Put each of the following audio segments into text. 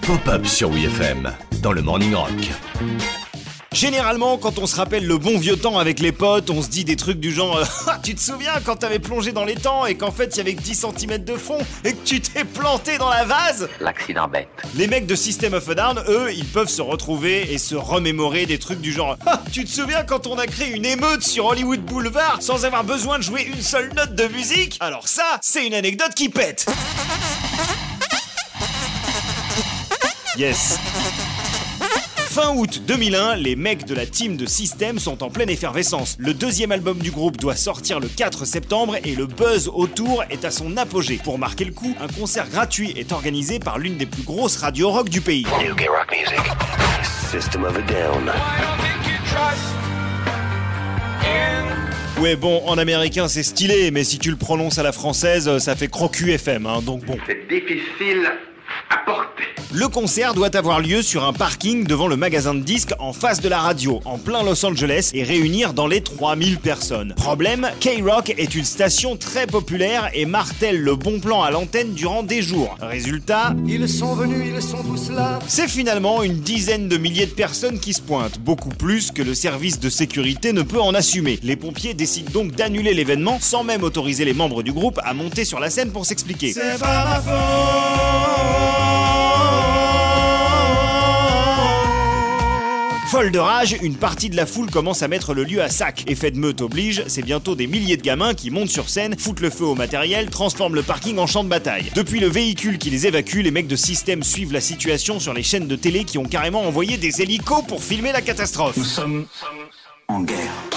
Pop-up sur WFM dans le Morning Rock. Généralement, quand on se rappelle le bon vieux temps avec les potes, on se dit des trucs du genre euh, Ah, Tu te souviens quand t'avais plongé dans les temps et qu'en fait il y avait que 10 cm de fond et que tu t'es planté dans la vase? L'accident bête. Les mecs de System of a Down, eux, ils peuvent se retrouver et se remémorer des trucs du genre Ah, Tu te souviens quand on a créé une émeute sur Hollywood Boulevard sans avoir besoin de jouer une seule note de musique? Alors ça, c'est une anecdote qui pète Yes Fin août 2001, les mecs de la team de System sont en pleine effervescence. Le deuxième album du groupe doit sortir le 4 septembre et le buzz autour est à son apogée. Pour marquer le coup, un concert gratuit est organisé par l'une des plus grosses radios rock du pays. New gay rock music. System of a Down. Ouais bon, en américain c'est stylé, mais si tu le prononces à la française, ça fait crocu FM, hein, donc bon. C'est difficile à porter. Le concert doit avoir lieu sur un parking devant le magasin de disques en face de la radio, en plein Los Angeles, et réunir dans les 3000 personnes. Problème, K-Rock est une station très populaire et martèle le bon plan à l'antenne durant des jours. Résultat, Ils sont venus, ils sont tous là. c'est finalement une dizaine de milliers de personnes qui se pointent, beaucoup plus que le service de sécurité ne peut en assumer. Les pompiers décident donc d'annuler l'événement sans même autoriser les membres du groupe à monter sur la scène pour s'expliquer. C'est pas ma faute. Folle de rage, une partie de la foule commence à mettre le lieu à sac. Effet de meute oblige, c'est bientôt des milliers de gamins qui montent sur scène, foutent le feu au matériel, transforment le parking en champ de bataille. Depuis le véhicule qui les évacue, les mecs de système suivent la situation sur les chaînes de télé qui ont carrément envoyé des hélicos pour filmer la catastrophe. Nous sommes en guerre.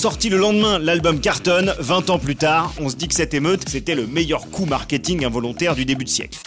Sorti le lendemain, l'album cartonne. 20 ans plus tard, on se dit que cette émeute, c'était le meilleur coup marketing involontaire du début de siècle.